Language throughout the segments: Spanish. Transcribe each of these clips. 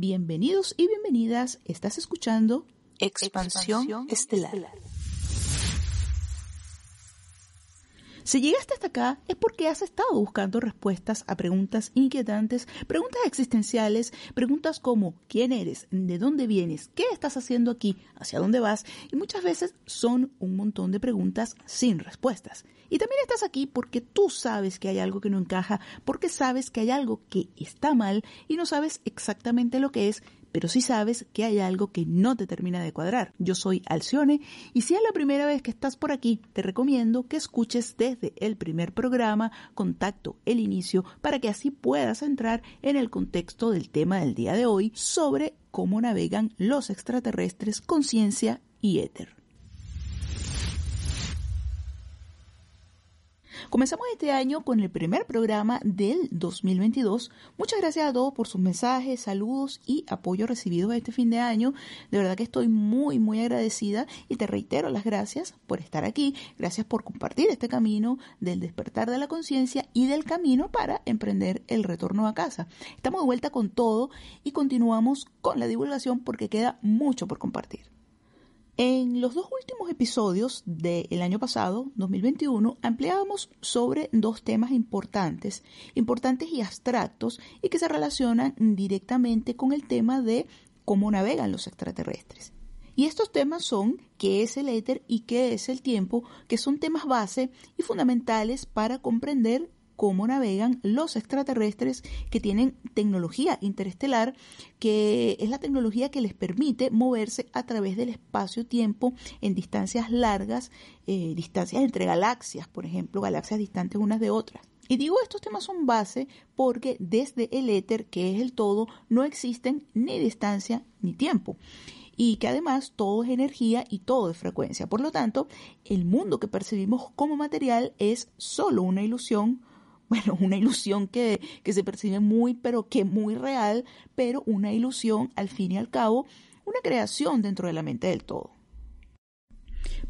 Bienvenidos y bienvenidas. Estás escuchando Expansión, Estelar. Si llegaste hasta acá es porque has estado buscando respuestas a preguntas inquietantes, preguntas existenciales, preguntas como ¿quién eres? ¿De dónde vienes? ¿Qué estás haciendo aquí? ¿Hacia dónde vas? Y muchas veces son un montón de preguntas sin respuestas. Y también estás aquí porque tú sabes que hay algo que no encaja, porque sabes que hay algo que está mal y no sabes exactamente lo que es, pero sí sabes que hay algo que no te termina de cuadrar. Yo soy Alcione y si es la primera vez que estás por aquí, te recomiendo que escuches desde el primer programa, Contacto, el inicio, para que así puedas entrar en el contexto del tema del día de hoy sobre cómo navegan los extraterrestres, conciencia y éter. Comenzamos este año con el primer programa del 2022. Muchas gracias a todos por sus mensajes, saludos y apoyo recibidos este fin de año. De verdad que estoy muy, muy agradecida y te reitero las gracias por estar aquí. Gracias por compartir este camino del despertar de la conciencia y del camino para emprender el retorno a casa. Estamos de vuelta con todo y continuamos con la divulgación porque queda mucho por compartir. En los dos últimos episodios del año pasado, 2021, ampliábamos sobre dos temas importantes, importantes y abstractos, y que se relacionan directamente con el tema de cómo navegan los extraterrestres. Y estos temas son qué es el éter y qué es el tiempo, que son temas base y fundamentales para comprender cómo navegan los extraterrestres que tienen tecnología interestelar, que es la tecnología que les permite moverse a través del espacio-tiempo en distancias largas, eh, distancias entre galaxias, por ejemplo, galaxias distantes unas de otras. Y digo, estos temas son base porque desde el éter, que es el todo, no existen ni distancia ni tiempo y que además todo es energía y todo es frecuencia. Por lo tanto, el mundo que percibimos como material es solo una ilusión bueno, una ilusión que, que se percibe muy, pero que muy real, pero una ilusión al fin y al cabo, una creación dentro de la mente del todo.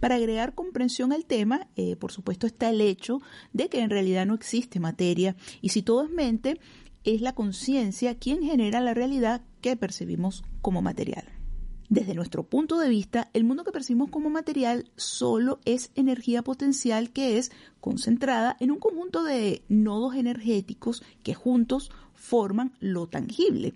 Para agregar comprensión al tema, eh, por supuesto está el hecho de que en realidad no existe materia y si todo es mente, es la conciencia quien genera la realidad que percibimos como material. Desde nuestro punto de vista, el mundo que percibimos como material solo es energía potencial que es concentrada en un conjunto de nodos energéticos que juntos forman lo tangible.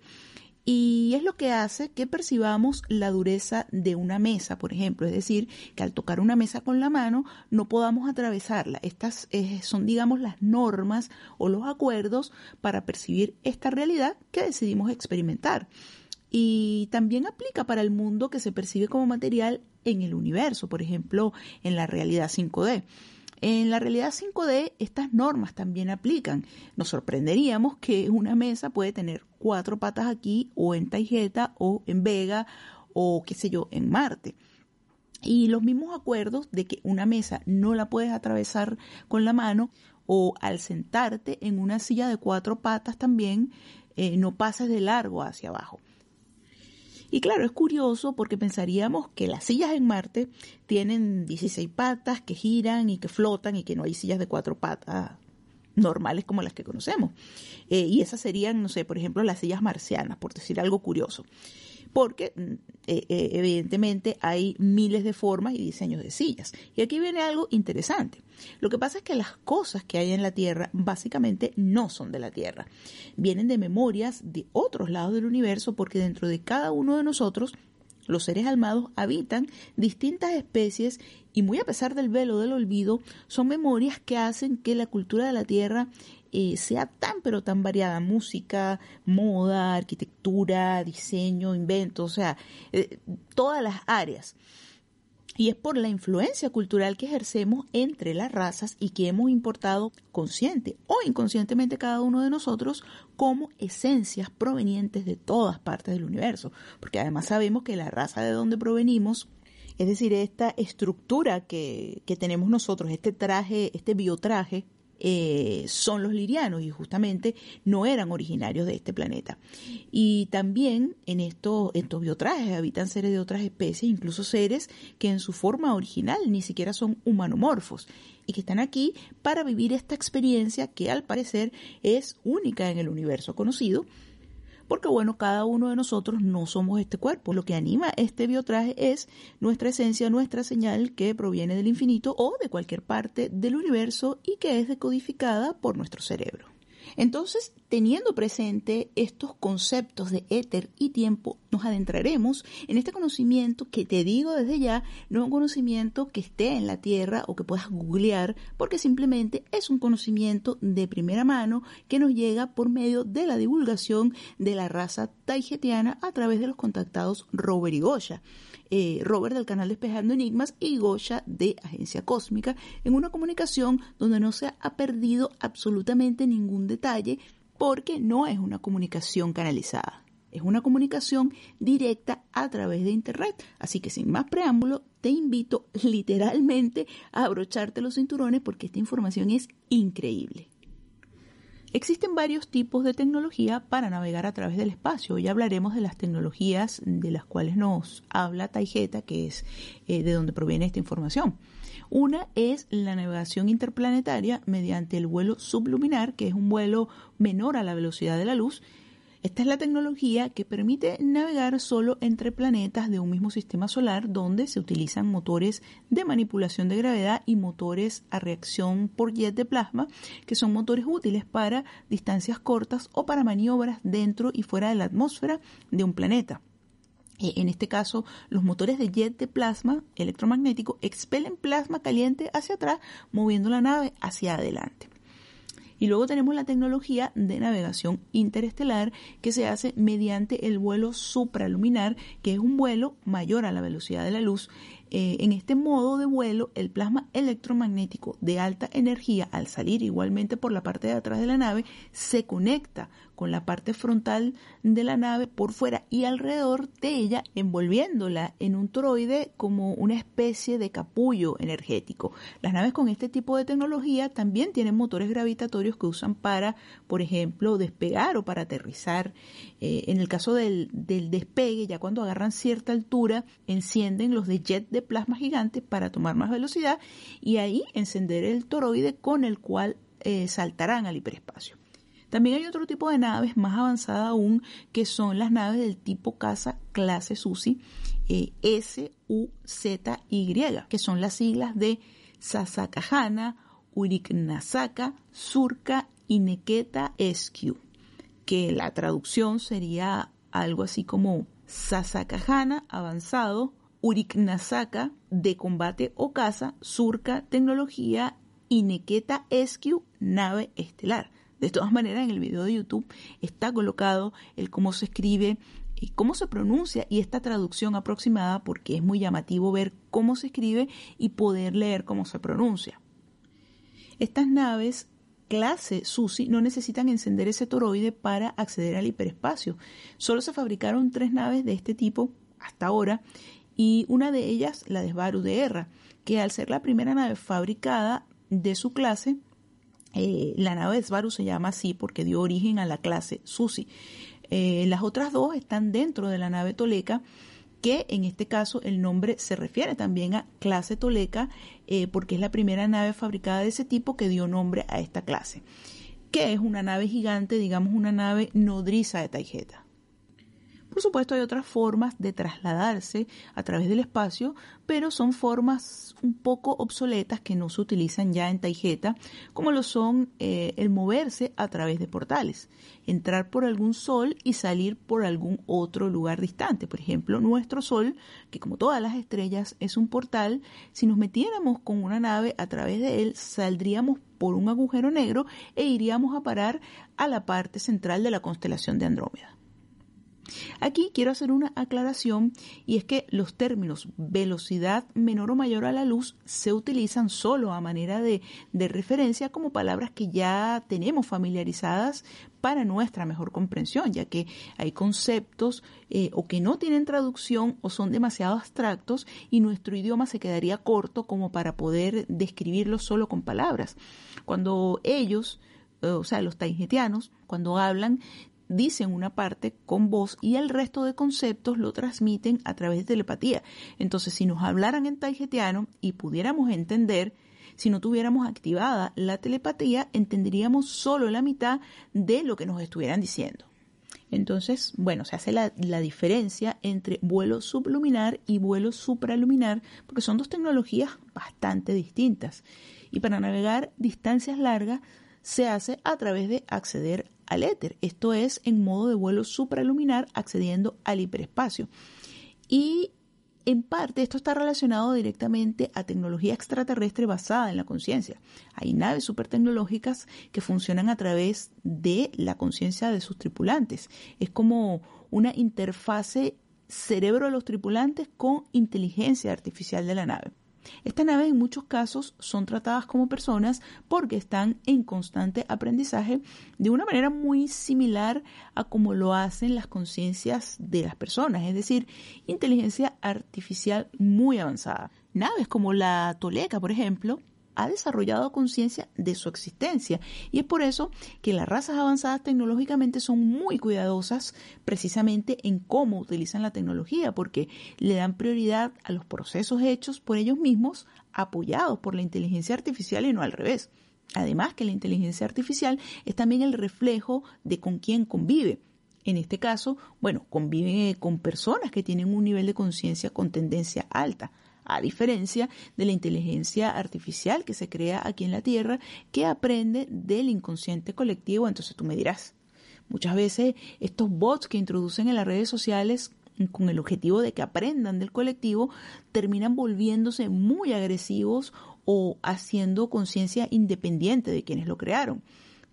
Y es lo que hace que percibamos la dureza de una mesa, por ejemplo. Es decir, que al tocar una mesa con la mano no podamos atravesarla. Estas eh, son, digamos, las normas o los acuerdos para percibir esta realidad que decidimos experimentar y también aplica para el mundo que se percibe como material en el universo, por ejemplo, en la realidad 5D. En la realidad 5D estas normas también aplican. Nos sorprenderíamos que una mesa puede tener cuatro patas aquí o en Taijeta o en Vega o qué sé yo, en Marte. Y los mismos acuerdos de que una mesa no la puedes atravesar con la mano o al sentarte en una silla de cuatro patas también eh, no pases de largo hacia abajo. Y claro, es curioso porque pensaríamos que las sillas en Marte tienen 16 patas que giran y que flotan y que no hay sillas de cuatro patas normales como las que conocemos. Eh, y esas serían, no sé, por ejemplo, las sillas marcianas, por decir algo curioso porque mm, eh, eh, evidentemente hay miles de formas y diseños de sillas. Y aquí viene algo interesante. Lo que pasa es que las cosas que hay en la Tierra básicamente no son de la Tierra. Vienen de memorias de otros lados del universo porque dentro de cada uno de nosotros los seres almados habitan distintas especies y muy a pesar del velo del olvido, son memorias que hacen que la cultura de la Tierra eh, sea tan pero tan variada, música, moda, arquitectura, diseño, invento, o sea, eh, todas las áreas. Y es por la influencia cultural que ejercemos entre las razas y que hemos importado consciente o inconscientemente cada uno de nosotros como esencias provenientes de todas partes del universo. Porque además sabemos que la raza de donde provenimos, es decir, esta estructura que, que tenemos nosotros, este traje, este biotraje, eh, son los lirianos y justamente no eran originarios de este planeta. Y también en estos, estos biotrajes habitan seres de otras especies, incluso seres que en su forma original ni siquiera son humanomorfos y que están aquí para vivir esta experiencia que al parecer es única en el universo conocido porque bueno, cada uno de nosotros no somos este cuerpo. Lo que anima este biotraje es nuestra esencia, nuestra señal que proviene del infinito o de cualquier parte del universo y que es decodificada por nuestro cerebro. Entonces, teniendo presente estos conceptos de éter y tiempo, nos adentraremos en este conocimiento que te digo desde ya, no un conocimiento que esté en la tierra o que puedas googlear, porque simplemente es un conocimiento de primera mano que nos llega por medio de la divulgación de la raza taijetiana a través de los contactados Robert y Goya. Eh, Robert del canal Despejando Enigmas y Goya de Agencia Cósmica en una comunicación donde no se ha perdido absolutamente ningún detalle porque no es una comunicación canalizada. Es una comunicación directa a través de Internet. Así que sin más preámbulo, te invito literalmente a abrocharte los cinturones porque esta información es increíble. Existen varios tipos de tecnología para navegar a través del espacio. Hoy hablaremos de las tecnologías de las cuales nos habla Taijeta, que es eh, de donde proviene esta información. Una es la navegación interplanetaria mediante el vuelo subluminar, que es un vuelo menor a la velocidad de la luz esta es la tecnología que permite navegar solo entre planetas de un mismo sistema solar donde se utilizan motores de manipulación de gravedad y motores a reacción por jet de plasma, que son motores útiles para distancias cortas o para maniobras dentro y fuera de la atmósfera de un planeta. Eh, en este caso, los motores de jet de plasma electromagnético expelen plasma caliente hacia atrás, moviendo la nave hacia adelante. Y luego tenemos la tecnología de navegación interestelar que se hace mediante el vuelo supraluminar, que es un vuelo mayor a la velocidad de la luz. Eh, en este modo de vuelo, el plasma electromagnético de alta energía, al salir igualmente por la parte de atrás de la nave, se conecta con la parte frontal de la nave por fuera y alrededor de ella, envolviéndola en un toroide como una especie de capullo energético. Las naves con este tipo de tecnología también tienen motores gravitatorios que usan para, por ejemplo, despegar o para aterrizar. Eh, en el caso del, del despegue, ya cuando agarran cierta altura, encienden los de jet de plasma gigante para tomar más velocidad y ahí encender el toroide con el cual eh, saltarán al hiperespacio. También hay otro tipo de naves más avanzada aún, que son las naves del tipo casa clase SUSI, eh, S-U-Z-Y, que son las siglas de Sasakajana, Uriknasaka, Surka y Neketa SQ, que la traducción sería algo así como Sasakajana avanzado, Uriknasaka de combate o caza, Surka tecnología y Neketa nave estelar. De todas maneras, en el video de YouTube está colocado el cómo se escribe, y cómo se pronuncia y esta traducción aproximada porque es muy llamativo ver cómo se escribe y poder leer cómo se pronuncia. Estas naves clase SUSI no necesitan encender ese toroide para acceder al hiperespacio. Solo se fabricaron tres naves de este tipo hasta ahora y una de ellas, la de de Erra, que al ser la primera nave fabricada de su clase, eh, la nave de Svaru se llama así porque dio origen a la clase Susi. Eh, las otras dos están dentro de la nave Toleca, que en este caso el nombre se refiere también a clase Toleca, eh, porque es la primera nave fabricada de ese tipo que dio nombre a esta clase, que es una nave gigante, digamos una nave nodriza de Taijeta. Por supuesto, hay otras formas de trasladarse a través del espacio, pero son formas un poco obsoletas que no se utilizan ya en Taijeta, como lo son eh, el moverse a través de portales, entrar por algún sol y salir por algún otro lugar distante. Por ejemplo, nuestro sol, que como todas las estrellas es un portal, si nos metiéramos con una nave a través de él, saldríamos por un agujero negro e iríamos a parar a la parte central de la constelación de Andrómeda. Aquí quiero hacer una aclaración y es que los términos velocidad menor o mayor a la luz se utilizan solo a manera de, referencia como palabras que ya tenemos familiarizadas para nuestra mejor comprensión, ya que hay conceptos eh, o que no tienen traducción o son demasiado abstractos y nuestro idioma se quedaría corto como para poder describirlos solo con palabras. Cuando ellos, eh, o sea, los taijetianos, cuando hablan, dicen una parte con voz y el resto de conceptos lo transmiten a través de telepatía. Entonces, si nos hablaran en taijetiano y pudiéramos entender, si no tuviéramos activada la telepatía, entenderíamos solo la mitad de lo que nos estuvieran diciendo. Entonces, bueno, se hace la, la, diferencia entre vuelo subluminar y vuelo supraluminar, porque son dos tecnologías bastante distintas. Y para navegar distancias largas se hace a través de acceder al éter. Esto es en modo de vuelo supraluminar accediendo al hiperespacio. Y en parte esto está relacionado directamente a tecnología extraterrestre basada en la conciencia. Hay naves supertecnológicas que funcionan a través de la conciencia de sus tripulantes. Es como una interfase cerebro de los tripulantes con inteligencia artificial de la nave. Estas naves en muchos casos son tratadas como personas porque están en constante aprendizaje de una manera muy similar a como lo hacen las conciencias de las personas, es decir, inteligencia artificial muy avanzada. Naves como la Toleca, por ejemplo, ha desarrollado conciencia de su existencia. Y es por eso que las razas avanzadas tecnológicamente son muy cuidadosas precisamente en cómo utilizan la tecnología, porque le dan prioridad a los procesos hechos por ellos mismos, apoyados por la inteligencia artificial y no al revés. Además que la inteligencia artificial es también el reflejo de con quién convive. En este caso, bueno, convive con personas que tienen un nivel de conciencia con tendencia alta a diferencia de la inteligencia artificial que se crea aquí en la Tierra, que aprende del inconsciente colectivo. Entonces tú me dirás, muchas veces estos bots que introducen en las redes sociales con el objetivo de que aprendan del colectivo, terminan volviéndose muy agresivos o haciendo conciencia independiente de quienes lo crearon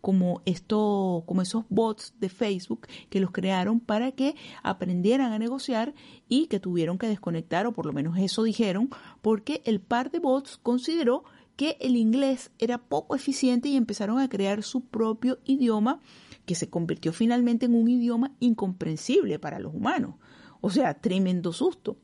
como esto, como esos bots de Facebook que los crearon para que aprendieran a negociar y que tuvieron que desconectar, o por lo menos eso dijeron, porque el par de bots consideró que el inglés era poco eficiente y empezaron a crear su propio idioma que se convirtió finalmente en un idioma incomprensible para los humanos. O sea, tremendo susto.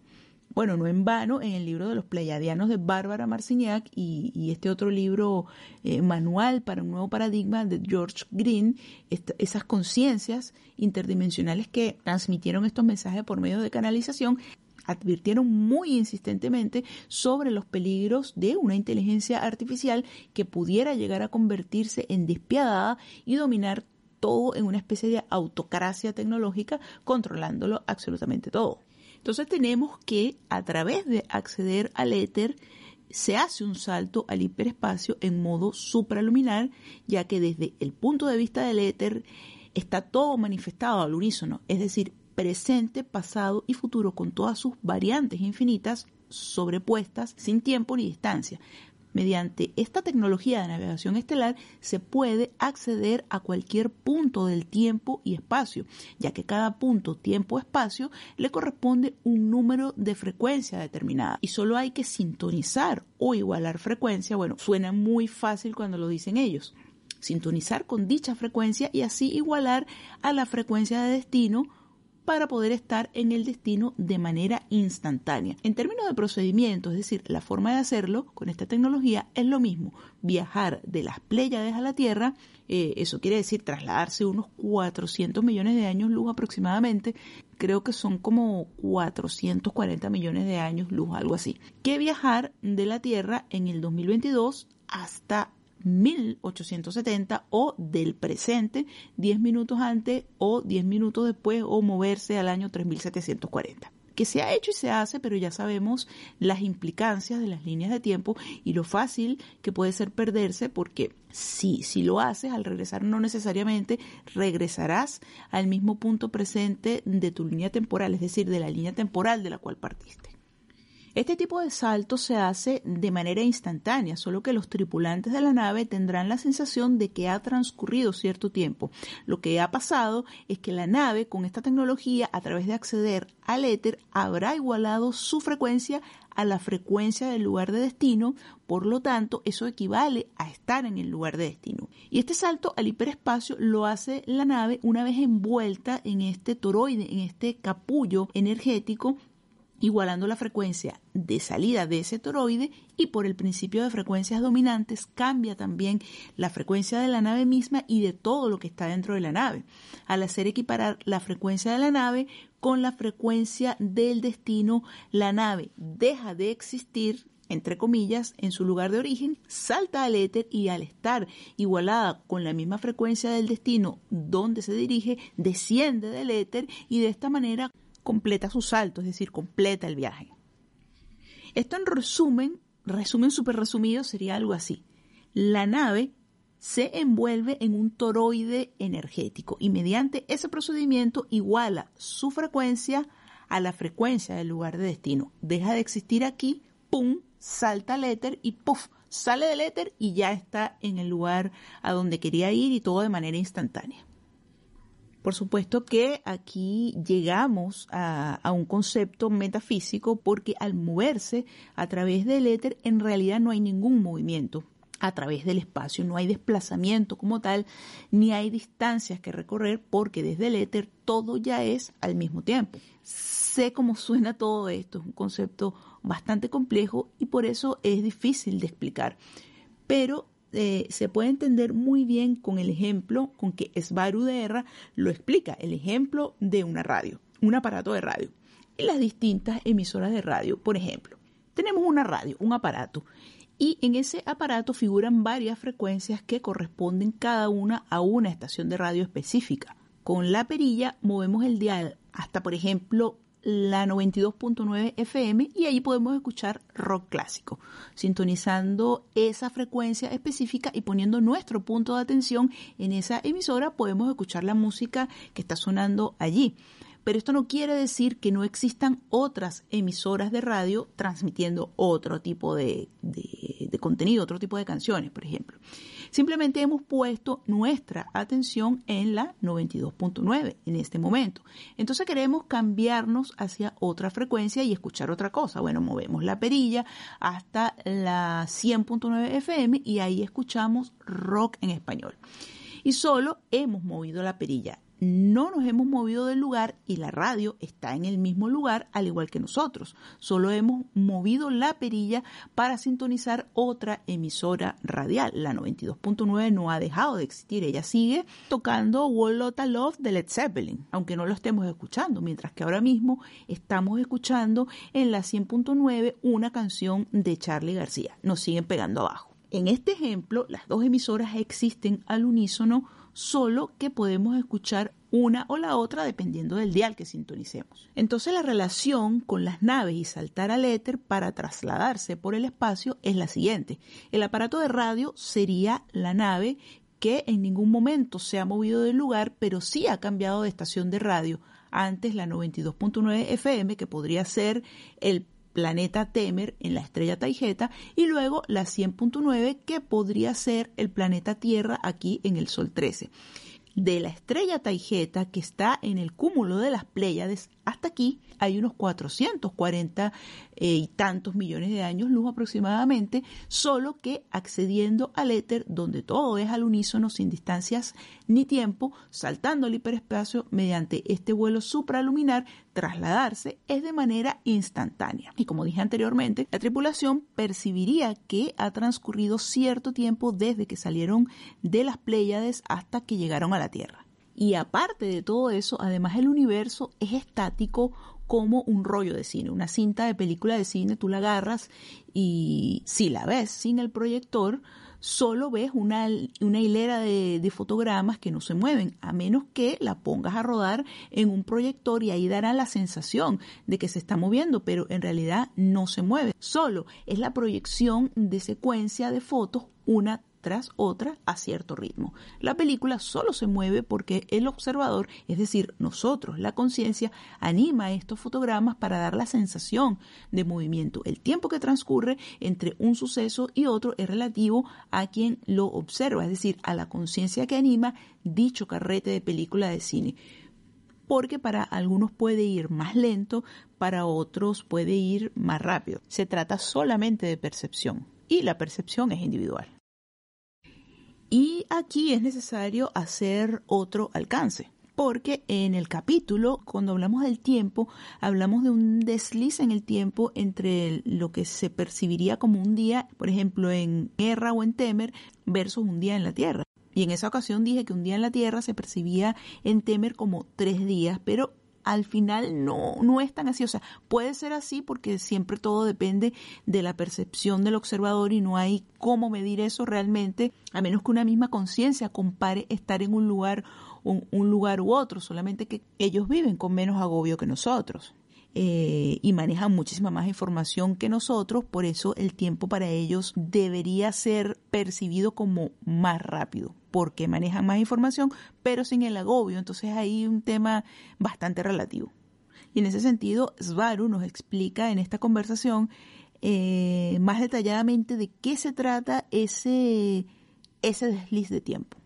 Bueno, no en vano, en el libro de los Pleiadianos de Bárbara Marcignac y, este otro libro, eh, Manual para un nuevo paradigma de George Green, esas conciencias interdimensionales que transmitieron estos mensajes por medio de canalización, advirtieron muy insistentemente sobre los peligros de una inteligencia artificial que pudiera llegar a convertirse en despiadada y dominar todo en una especie de autocracia tecnológica, controlándolo absolutamente todo. Entonces tenemos que a través de acceder al éter se hace un salto al hiperespacio en modo supraluminar, ya que desde el punto de vista del éter está todo manifestado al unísono, es decir, presente, pasado y futuro con todas sus variantes infinitas sobrepuestas sin tiempo ni distancia. Mediante esta tecnología de navegación estelar se puede acceder a cualquier punto del tiempo y espacio, ya que cada punto, tiempo, espacio le corresponde un número de frecuencia determinada y solo hay que sintonizar o igualar frecuencia. Bueno, suena muy fácil cuando lo dicen ellos. Sintonizar con dicha frecuencia y así igualar a la frecuencia de destino para poder estar en el destino de manera instantánea. En términos de procedimiento, es decir, la forma de hacerlo con esta tecnología es lo mismo, viajar de las Pléyades a la Tierra, eh, eso quiere decir trasladarse unos 400 millones de años luz aproximadamente, creo que son como 440 millones de años luz, algo así, que viajar de la Tierra en el 2022 hasta 1870 o del presente 10 minutos antes o 10 minutos después o moverse al año 3740 que se ha hecho y se hace, pero ya sabemos las implicancias de las líneas de tiempo y lo fácil que puede ser perderse porque si, si lo haces al regresar no necesariamente regresarás al mismo punto presente de tu línea temporal, es decir, de la línea temporal de la cual partiste. Este tipo de salto se hace de manera instantánea, solo que los tripulantes de la nave tendrán la sensación de que ha transcurrido cierto tiempo. Lo que ha pasado es que la nave, con esta tecnología, a través de acceder al éter, habrá igualado su frecuencia a la frecuencia del lugar de destino, por lo tanto, eso equivale a estar en el lugar de destino. Y este salto al hiperespacio lo hace la nave una vez envuelta en este toroide, en este capullo energético igualando la frecuencia de salida de ese toroide y por el principio de frecuencias dominantes cambia también la frecuencia de la nave misma y de todo lo que está dentro de la nave, al hacer equiparar la frecuencia de la nave con la frecuencia del destino, la nave deja de existir entre comillas, en su lugar de origen, salta al éter y al estar igualada con la misma frecuencia del destino donde se dirige, desciende del éter y de esta manera completa su salto, es decir, completa el viaje. Esto en resumen, resumen súper resumido, sería algo así. La nave se envuelve en un toroide energético y mediante ese procedimiento iguala su frecuencia a la frecuencia del lugar de destino. Deja de existir aquí, ¡pum!, salta al éter y ¡puf! sale del éter y ya está en el lugar a donde quería ir y todo de manera instantánea. Por supuesto que aquí llegamos a, un concepto metafísico porque al moverse a través del éter en realidad no hay ningún movimiento a través del espacio, no hay desplazamiento como tal, ni hay distancias que recorrer porque desde el éter todo ya es al mismo tiempo. Sé cómo suena todo esto, es un concepto bastante complejo y por eso es difícil de explicar, pero eh, se puede entender muy bien con el ejemplo con que Svaru de lo explica, el ejemplo de una radio, un aparato de radio y las distintas emisoras de radio, por ejemplo. Tenemos una radio, un aparato, y en ese aparato figuran varias frecuencias que corresponden cada una a una estación de radio específica. Con la perilla movemos el dial hasta, por ejemplo, la 92.9 FM y ahí podemos escuchar rock clásico, sintonizando esa frecuencia específica y poniendo nuestro punto de atención en esa emisora podemos escuchar la música que está sonando allí pero esto no quiere decir que no existan otras emisoras de radio transmitiendo otro tipo de, contenido, otro tipo de canciones, por ejemplo. Simplemente hemos puesto nuestra atención en la 92.9 en este momento. Entonces queremos cambiarnos hacia otra frecuencia y escuchar otra cosa. Bueno, movemos la perilla hasta la 100.9 FM y ahí escuchamos rock en español. Y solo hemos movido la perilla no nos hemos movido del lugar y la radio está en el mismo lugar al igual que nosotros. Solo hemos movido la perilla para sintonizar otra emisora radial. La 92.9 no ha dejado de existir. Ella sigue tocando Wall Lotta Love de Led Zeppelin, aunque no lo estemos escuchando, mientras que ahora mismo estamos escuchando en la 100.9 una canción de Charlie García. Nos siguen pegando abajo. En este ejemplo, las dos emisoras existen al unísono solo que podemos escuchar una o la otra dependiendo del dial que sintonicemos. Entonces la relación con las naves y saltar al éter para trasladarse por el espacio es la siguiente. El aparato de radio sería la nave que en ningún momento se ha movido del lugar, pero sí ha cambiado de estación de radio. Antes la 92.9 FM, que podría ser el planeta Temer en la estrella Taigeta y luego la 100.9 que podría ser el planeta Tierra aquí en el Sol 13 de la estrella Taigeta que está en el cúmulo de las Pléyades hasta aquí hay unos 440 eh, y tantos millones de años luz aproximadamente, solo que accediendo al éter donde todo es al unísono sin distancias ni tiempo, saltando al hiperespacio mediante este vuelo supraluminar, trasladarse es de manera instantánea. Y como dije anteriormente, la tripulación percibiría que ha transcurrido cierto tiempo desde que salieron de las Pléyades hasta que llegaron a la Tierra. Y aparte de todo eso, además el universo es estático como un rollo de cine, una cinta de película de cine, tú la agarras y si la ves sin el proyector, solo ves una, una hilera de, fotogramas que no se mueven, a menos que la pongas a rodar en un proyector y ahí dará la sensación de que se está moviendo, pero en realidad no se mueve. Solo es la proyección de secuencia de fotos una tras otra a cierto ritmo. La película solo se mueve porque el observador, es decir, nosotros, la conciencia, anima estos fotogramas para dar la sensación de movimiento. El tiempo que transcurre entre un suceso y otro es relativo a quien lo observa, es decir, a la conciencia que anima dicho carrete de película de cine porque para algunos puede ir más lento, para otros puede ir más rápido. Se trata solamente de percepción y la percepción es individual. Y aquí es necesario hacer otro alcance porque en el capítulo, cuando hablamos del tiempo, hablamos de un desliz en el tiempo entre lo que se percibiría como un día, por ejemplo, en Guerra o en Temer, versus un día en la Tierra. Y en esa ocasión dije que un día en la Tierra se percibía en Temer como tres días, pero al final no, no es tan así. O sea, puede ser así porque siempre todo depende de la percepción del observador y no hay cómo medir eso realmente, a menos que una misma conciencia compare estar en un lugar, un, un lugar u otro, solamente que ellos viven con menos agobio que nosotros. Eh, y manejan muchísima más información que nosotros, por eso el tiempo para ellos debería ser percibido como más rápido, porque manejan más información, pero sin el agobio. Entonces hay un tema bastante relativo. Y en ese sentido, Svaru nos explica en esta conversación eh, más detalladamente de qué se trata ese, ese desliz de tiempo.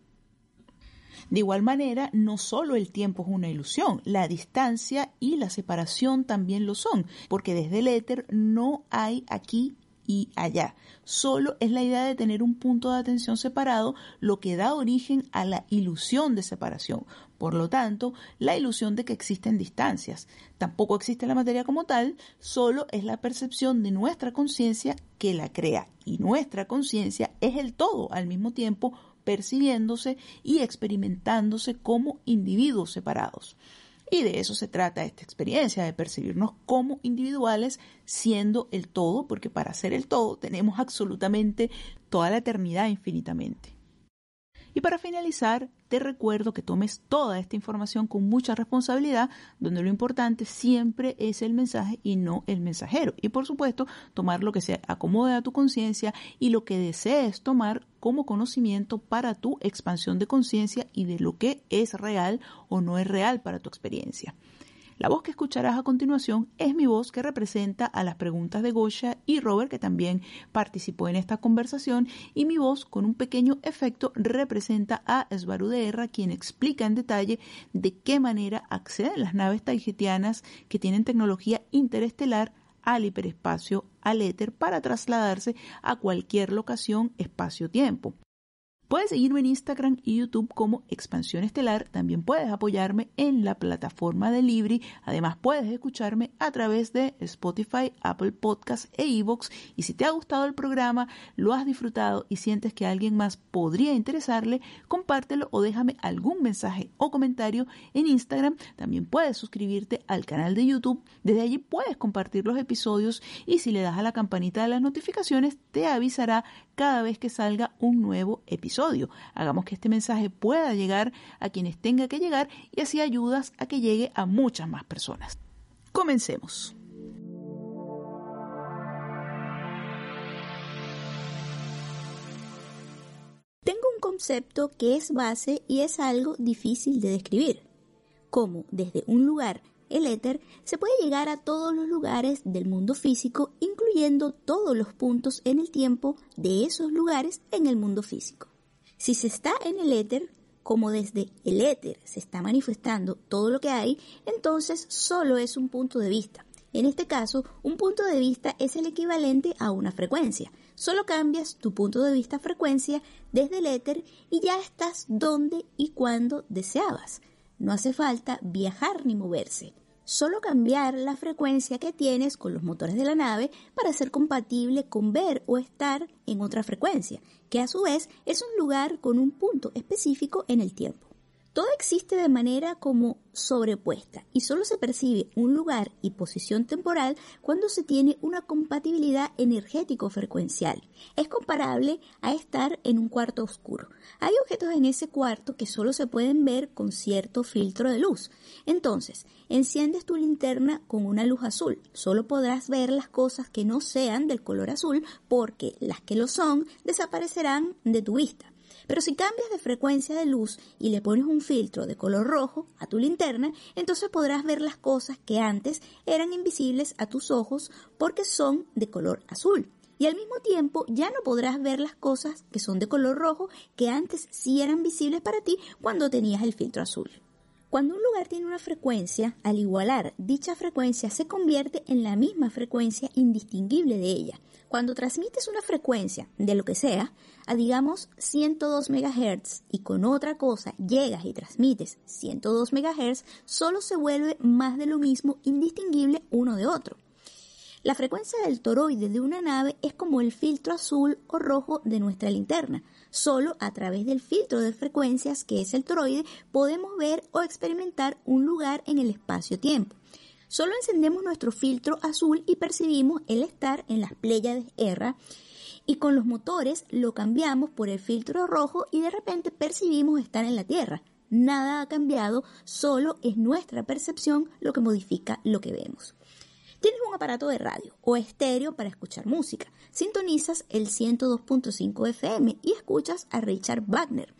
De igual manera, no solo el tiempo es una ilusión, la distancia y la separación también lo son, porque desde el éter no hay aquí y allá. Solo es la idea de tener un punto de atención separado lo que da origen a la ilusión de separación. Por lo tanto, la ilusión de que existen distancias. Tampoco existe la materia como tal, solo es la percepción de nuestra conciencia que la crea. Y nuestra conciencia es el todo al mismo tiempo percibiéndose y experimentándose como individuos separados. Y de eso se trata esta experiencia, de percibirnos como individuales siendo el todo, porque para ser el todo tenemos absolutamente toda la eternidad infinitamente. Y para finalizar, te recuerdo que tomes toda esta información con mucha responsabilidad, donde lo importante siempre es el mensaje y no el mensajero. Y por supuesto, tomar lo que se acomode a tu conciencia y lo que desees tomar como conocimiento para tu expansión de conciencia y de lo que es real o no es real para tu experiencia. La voz que escucharás a continuación es mi voz que representa a las preguntas de Gosha y Robert, que también participó en esta conversación, y mi voz, con un pequeño efecto, representa a Svaruderra, quien explica en detalle de qué manera acceden las naves taijetianas que tienen tecnología interestelar al hiperespacio, al éter, para trasladarse a cualquier locación, espacio-tiempo. Puedes seguirme en Instagram y YouTube como Expansión Estelar. También puedes apoyarme en la plataforma de Libri. Además, puedes escucharme a través de Spotify, Apple Podcasts e iVoox. Y si te ha gustado el programa, lo has disfrutado y sientes que alguien más podría interesarle, compártelo o déjame algún mensaje o comentario en Instagram. También puedes suscribirte al canal de YouTube. Desde allí puedes compartir los episodios y si le das a la campanita de las notificaciones, te avisará cada vez que salga un nuevo episodio. Hagamos que este mensaje pueda llegar a quienes tenga que llegar y así ayudas a que llegue a muchas más personas. Comencemos. Tengo un concepto que es base y es algo difícil de describir. Como desde un lugar el éter, se puede llegar a todos los lugares del mundo físico, incluyendo todos los puntos en el tiempo de esos lugares en el mundo físico. Si se está en el éter, como desde el éter se está manifestando todo lo que hay, entonces solo es un punto de vista. En este caso, un punto de vista es el equivalente a una frecuencia. Solo cambias tu punto de vista frecuencia desde el éter y ya estás donde y cuando deseabas. No hace falta viajar ni moverse, solo cambiar la frecuencia que tienes con los motores de la nave para ser compatible con ver o estar en otra frecuencia, que a su vez es un lugar con un punto específico en el tiempo. Todo existe de manera como sobrepuesta y solo se percibe un lugar y posición temporal cuando se tiene una compatibilidad energético-frecuencial. Es comparable a estar en un cuarto oscuro. Hay objetos en ese cuarto que solo se pueden ver con cierto filtro de luz. Entonces, enciendes tu linterna con una luz azul. Solo podrás ver las cosas que no sean del color azul porque las que lo son desaparecerán de tu vista. Pero si cambias de frecuencia de luz y le pones un filtro de color rojo a tu linterna, entonces podrás ver las cosas que antes eran invisibles a tus ojos porque son de color azul. Y al mismo tiempo ya no podrás ver las cosas que son de color rojo que antes sí eran visibles para ti cuando tenías el filtro azul. Cuando un lugar tiene una frecuencia, al igualar dicha frecuencia se convierte en la misma frecuencia indistinguible de ella. Cuando transmites una frecuencia de lo que sea, digamos 102 MHz y con otra cosa llegas y transmites 102 MHz, solo se vuelve más de lo mismo indistinguible uno de otro. La frecuencia del toroide de una nave es como el filtro azul o rojo de nuestra linterna. Solo a través del filtro de frecuencias que es el toroide podemos ver o experimentar un lugar en el espacio-tiempo. Solo encendemos nuestro filtro azul y percibimos el estar en las Pléyades R y con los motores lo cambiamos por el filtro rojo y de repente percibimos estar en la Tierra. Nada ha cambiado, solo es nuestra percepción lo que modifica lo que vemos. Tienes un aparato de radio o estéreo para escuchar música. Sintonizas el 102.5 FM y escuchas a Richard Wagner.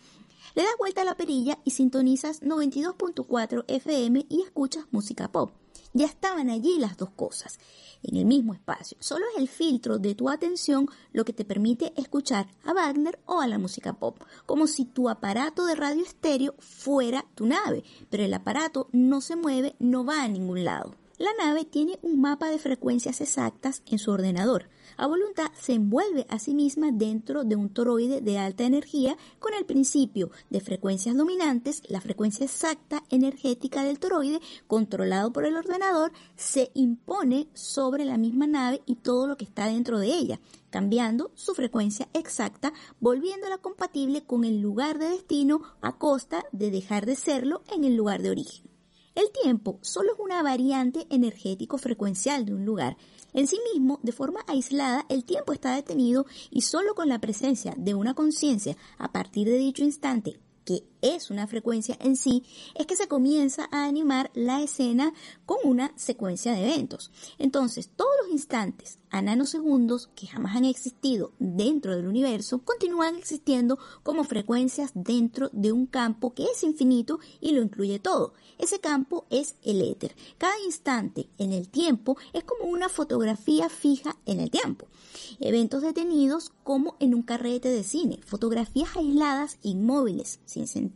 Le das vuelta a la perilla y sintonizas 92.4 FM y escuchas música pop. Ya estaban allí las dos cosas, en el mismo espacio. Solo es el filtro de tu atención lo que te permite escuchar a Wagner o a la música pop, como si tu aparato de radio estéreo fuera tu nave, pero el aparato no se mueve, no va a ningún lado. La nave tiene un mapa de frecuencias exactas en su ordenador. A voluntad se envuelve a sí misma dentro de un toroide de alta energía con el principio de frecuencias dominantes, la frecuencia exacta energética del toroide, controlado por el ordenador, se impone sobre la misma nave y todo lo que está dentro de ella, cambiando su frecuencia exacta, volviéndola compatible con el lugar de destino a costa de dejar de serlo en el lugar de origen. El tiempo solo es una variante energético frecuencial de un lugar. En sí mismo, de forma aislada, el tiempo está detenido y solo con la presencia de una conciencia a partir de dicho instante que es una frecuencia en sí, es que se comienza a animar la escena con una secuencia de eventos. Entonces, todos los instantes a nanosegundos que jamás han existido dentro del universo continúan existiendo como frecuencias dentro de un campo que es infinito y lo incluye todo. Ese campo es el éter. Cada instante en el tiempo es como una fotografía fija en el tiempo. Eventos detenidos como en un carrete de cine, fotografías aisladas, inmóviles, sin sentido,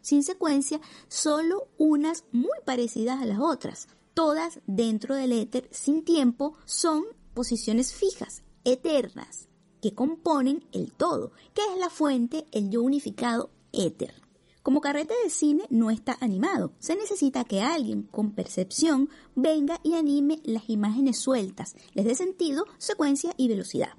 sin secuencia, solo unas muy parecidas a las otras. Todas dentro del éter, sin tiempo, son posiciones fijas, eternas, que componen el todo, que es la fuente, el yo unificado éter. Como carrete de cine no está animado, se necesita que alguien con percepción venga y anime las imágenes sueltas, les dé sentido, secuencia y velocidad.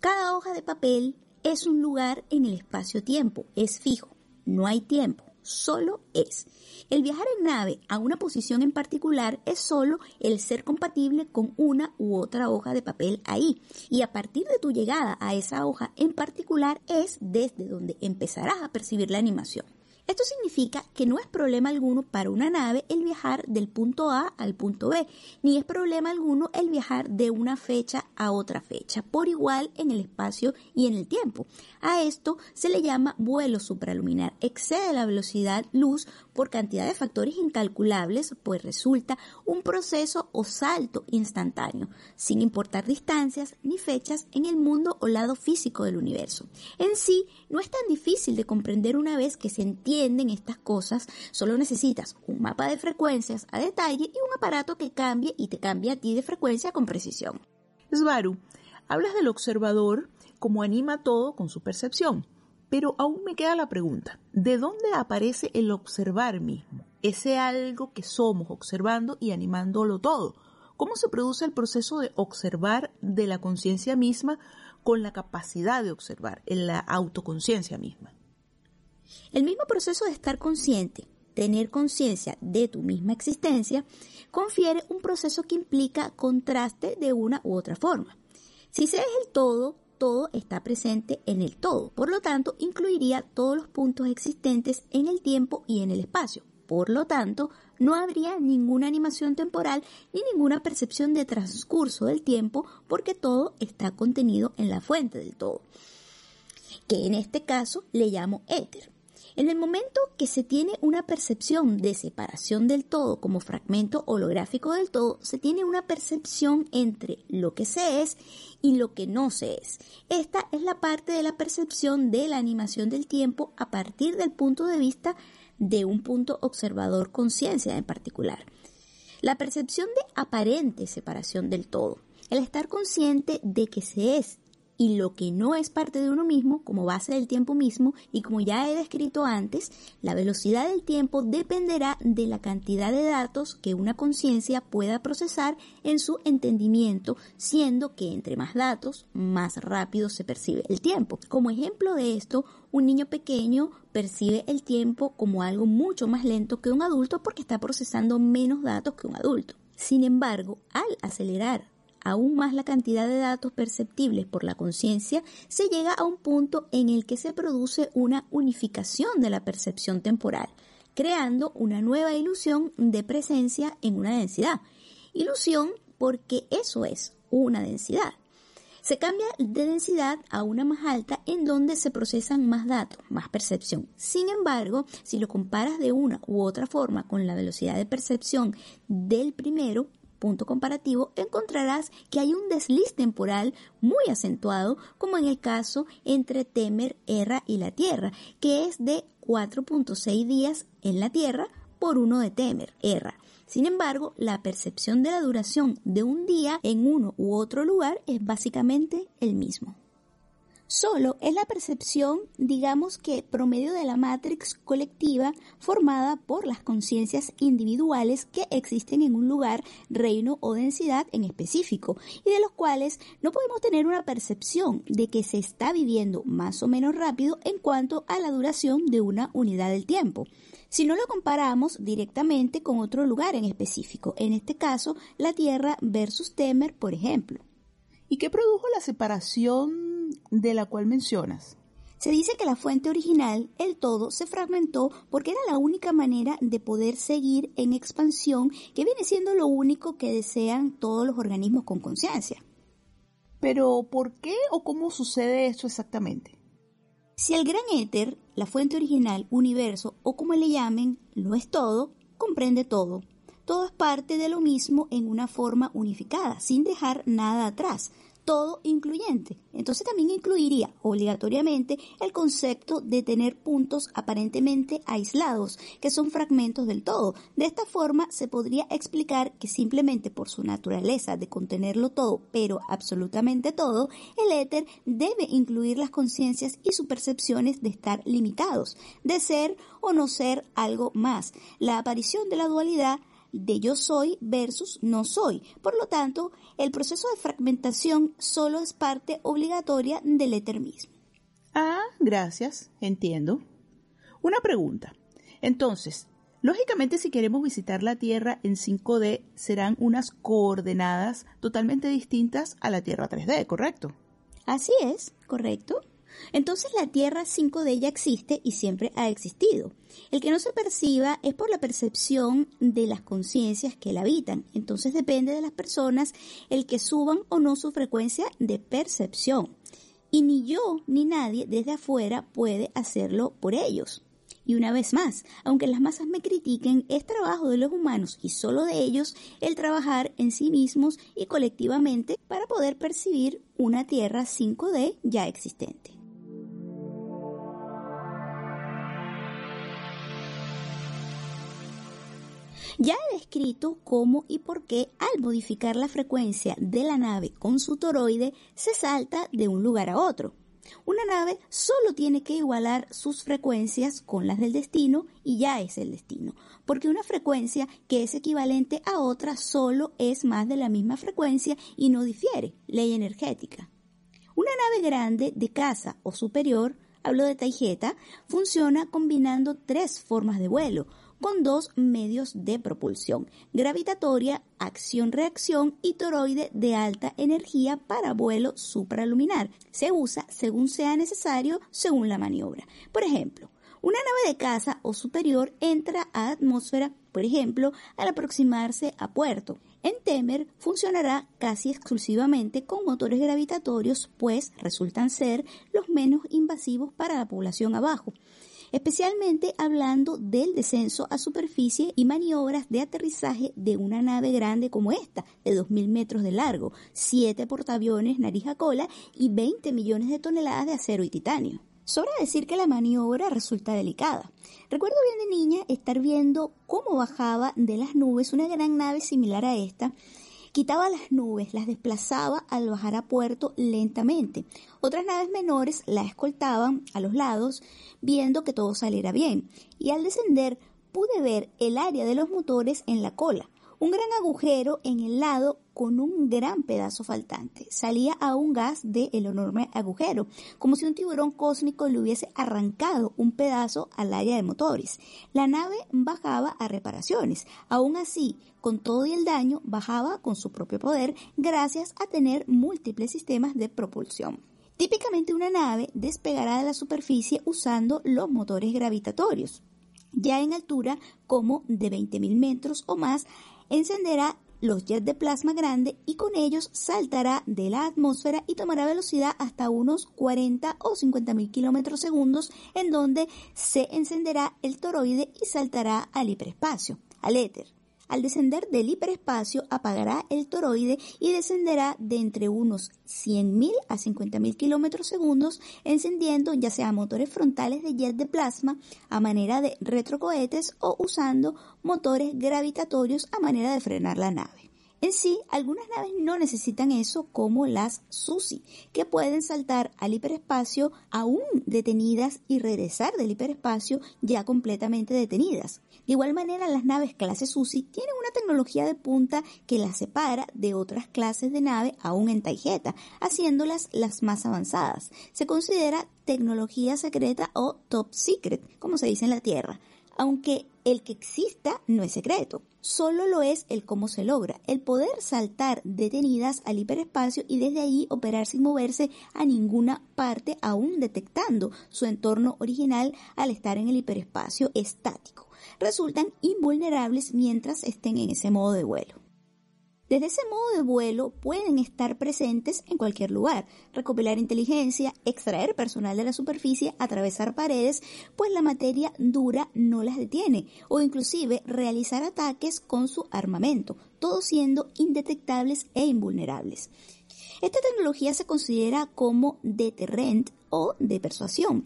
Cada hoja de papel es un lugar en el espacio-tiempo, es fijo, no hay tiempo, solo es. El viajar en nave a una posición en particular es solo el ser compatible con una u otra hoja de papel ahí. Y a partir de tu llegada a esa hoja en particular es desde donde empezarás a percibir la animación. Esto significa que no es problema alguno para una nave el viajar del punto A al punto B, ni es problema alguno el viajar de una fecha a otra fecha, por igual en el espacio y en el tiempo. A esto se le llama vuelo supraluminar. Excede la velocidad luz por cantidad de factores incalculables, pues resulta un proceso o salto instantáneo, sin importar distancias ni fechas en el mundo o lado físico del universo. En sí, no es tan difícil de comprender una vez que se entienden estas cosas, solo necesitas un mapa de frecuencias a detalle y un aparato que cambie y te cambie a ti de frecuencia con precisión. Svaru, hablas del observador como anima todo con su percepción. Pero aún me queda la pregunta, ¿de dónde aparece el observar mismo? Ese algo que somos observando y animándolo todo. ¿Cómo se produce el proceso de observar de la conciencia misma con la capacidad de observar, en la autoconciencia misma? El mismo proceso de estar consciente, tener conciencia de tu misma existencia, confiere un proceso que implica contraste de una u otra forma. Si se es el todo, todo está presente en el todo. Por lo tanto, incluiría todos los puntos existentes en el tiempo y en el espacio. Por lo tanto, no habría ninguna animación temporal ni ninguna percepción de transcurso del tiempo porque todo está contenido en la fuente del todo, que en este caso le llamo éter. En el momento que se tiene una percepción de separación del todo como fragmento holográfico del todo, se tiene una percepción entre lo que se es y lo que no se es. Esta es la parte de la percepción de la animación del tiempo a partir del punto de vista de un punto observador conciencia en particular. La percepción de aparente separación del todo, el estar consciente de que se es y lo que no es parte de uno mismo como base del tiempo mismo y como ya he descrito antes, la velocidad del tiempo dependerá de la cantidad de datos que una conciencia pueda procesar en su entendimiento, siendo que entre más datos, más rápido se percibe el tiempo. Como ejemplo de esto, un niño pequeño percibe el tiempo como algo mucho más lento que un adulto porque está procesando menos datos que un adulto. Sin embargo, al acelerar aún más la cantidad de datos perceptibles por la conciencia, se llega a un punto en el que se produce una unificación de la percepción temporal, creando una nueva ilusión de presencia en una densidad. Ilusión porque eso es una densidad. Se cambia de densidad a una más alta en donde se procesan más datos, más percepción. Sin embargo, si lo comparas de una u otra forma con la velocidad de percepción del primero, punto comparativo, encontrarás que hay un desliz temporal muy acentuado, como en el caso entre Temer, Erra y la Tierra, que es de 4.6 días en la Tierra por uno de Temer, Erra. Sin embargo, la percepción de la duración de un día en uno u otro lugar es básicamente el mismo. Solo es la percepción, digamos que promedio de la matrix colectiva formada por las conciencias individuales que existen en un lugar, reino o densidad en específico y de los cuales no podemos tener una percepción de que se está viviendo más o menos rápido en cuanto a la duración de una unidad del tiempo si no lo comparamos directamente con otro lugar en específico, en este caso la Tierra versus Temer, por ejemplo. ¿Y qué produjo la separación de la cual mencionas? Se dice que la fuente original, el todo, se fragmentó porque era la única manera de poder seguir en expansión, que viene siendo lo único que desean todos los organismos con conciencia. Pero, ¿por qué o cómo sucede esto exactamente? Si el gran éter, la fuente original, universo o como le llamen, lo es todo, comprende todo. Todo es parte de lo mismo en una forma unificada, sin dejar nada atrás todo incluyente. Entonces también incluiría obligatoriamente el concepto de tener puntos aparentemente aislados, que son fragmentos del todo. De esta forma se podría explicar que simplemente por su naturaleza de contenerlo todo, pero absolutamente todo, el éter debe incluir las conciencias y sus percepciones de estar limitados, de ser o no ser algo más. La aparición de la dualidad de yo soy versus no soy. Por lo tanto, el proceso de fragmentación solo es parte obligatoria del éter mismo. Ah, gracias, entiendo. Una pregunta. Entonces, lógicamente si queremos visitar la Tierra en 5D serán unas coordenadas totalmente distintas a la Tierra 3D, ¿correcto? Así es, correcto. Entonces la Tierra 5 de ella existe y siempre ha existido. El que no se perciba es por la percepción de las conciencias que la habitan. Entonces depende de las personas el que suban o no su frecuencia de percepción. Y ni yo ni nadie desde afuera puede hacerlo por ellos. Y una vez más, aunque las masas me critiquen, es trabajo de los humanos y solo de ellos el trabajar en sí mismos y colectivamente para poder percibir una Tierra 5D ya existente. Ya he descrito cómo y por qué al modificar la frecuencia de la nave con su toroide se salta de un lugar a otro. Una nave solo tiene que igualar sus frecuencias con las del destino y ya es el destino, porque una frecuencia que es equivalente a otra solo es más de la misma frecuencia y no difiere, ley energética. Una nave grande de casa o superior, hablo de Taijeta, funciona combinando tres formas de vuelo, con dos medios de propulsión, gravitatoria, acción-reacción y toroide de alta energía para vuelo supraluminar. Se usa según sea necesario según la maniobra. Por ejemplo, una nave de caza o superior entra a atmósfera, por ejemplo, al aproximarse a puerto. En Temer funcionará casi exclusivamente con motores gravitatorios, pues resultan ser los menos invasivos para la población abajo especialmente hablando del descenso a superficie y maniobras de aterrizaje de una nave grande como esta, de 2.000 metros de largo, 7 portaaviones nariz a cola y 20 millones de toneladas de acero y titanio. Sobra decir que la maniobra resulta delicada. Recuerdo bien de niña estar viendo cómo bajaba de las nubes una gran nave similar a esta Quitaba las nubes, las desplazaba al bajar a puerto lentamente. Otras naves menores la escoltaban a los lados, viendo que todo saliera bien. Y al descender pude ver el área de los motores en la cola un gran agujero en el lado con un gran pedazo faltante. Salía a un gas del enorme agujero, como si un tiburón cósmico le hubiese arrancado un pedazo al área de motores. La nave bajaba a reparaciones. Aún así, con todo y el daño, bajaba con su propio poder gracias a tener múltiples sistemas de propulsión. Típicamente una nave despegará de la superficie usando los motores gravitatorios. Ya en altura como de 20.000 metros o más, encenderá los jets de plasma grande y con ellos saltará de la atmósfera y tomará velocidad hasta unos 40 o 50 mil kilómetros segundos en donde se encenderá el toroide y saltará al hiperespacio, al éter. Al descender del hiperespacio apagará el toroide y descenderá de entre unos 100.000 a 50.000 kilómetros segundos, encendiendo ya sea motores frontales de jet de plasma a manera de retrocohetes o usando motores gravitatorios a manera de frenar la nave. En sí, algunas naves no necesitan eso como las SUSI, que pueden saltar al hiperespacio aún detenidas y regresar del hiperespacio ya completamente detenidas. De igual manera, las naves clase SUSI tienen una tecnología de punta que las separa de otras clases de nave aún en tarjeta, haciéndolas las más avanzadas. Se considera tecnología secreta o top secret, como se dice en la Tierra, aunque el que exista no es secreto. Solo lo es el cómo se logra, el poder saltar detenidas al hiperespacio y desde ahí operar sin moverse a ninguna parte, aún detectando su entorno original al estar en el hiperespacio estático. Resultan invulnerables mientras estén en ese modo de vuelo. Desde ese modo de vuelo pueden estar presentes en cualquier lugar, recopilar inteligencia, extraer personal de la superficie, atravesar paredes, pues la materia dura no las detiene, o inclusive realizar ataques con su armamento, todos siendo indetectables e invulnerables. Esta tecnología se considera como deterrent o de persuasión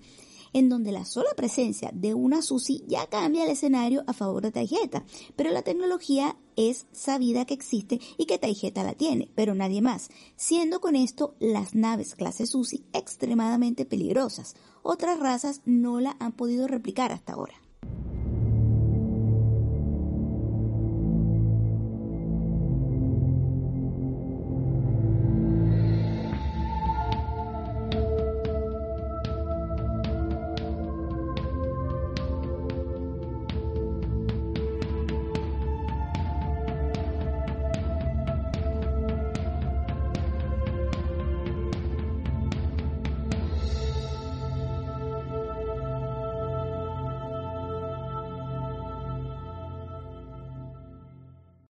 en donde la sola presencia de una SUSI ya cambia el escenario a favor de Taijeta, pero la tecnología es sabida que existe y que Taijeta la tiene, pero nadie más, siendo con esto las naves clase SUSI extremadamente peligrosas. Otras razas no la han podido replicar hasta ahora.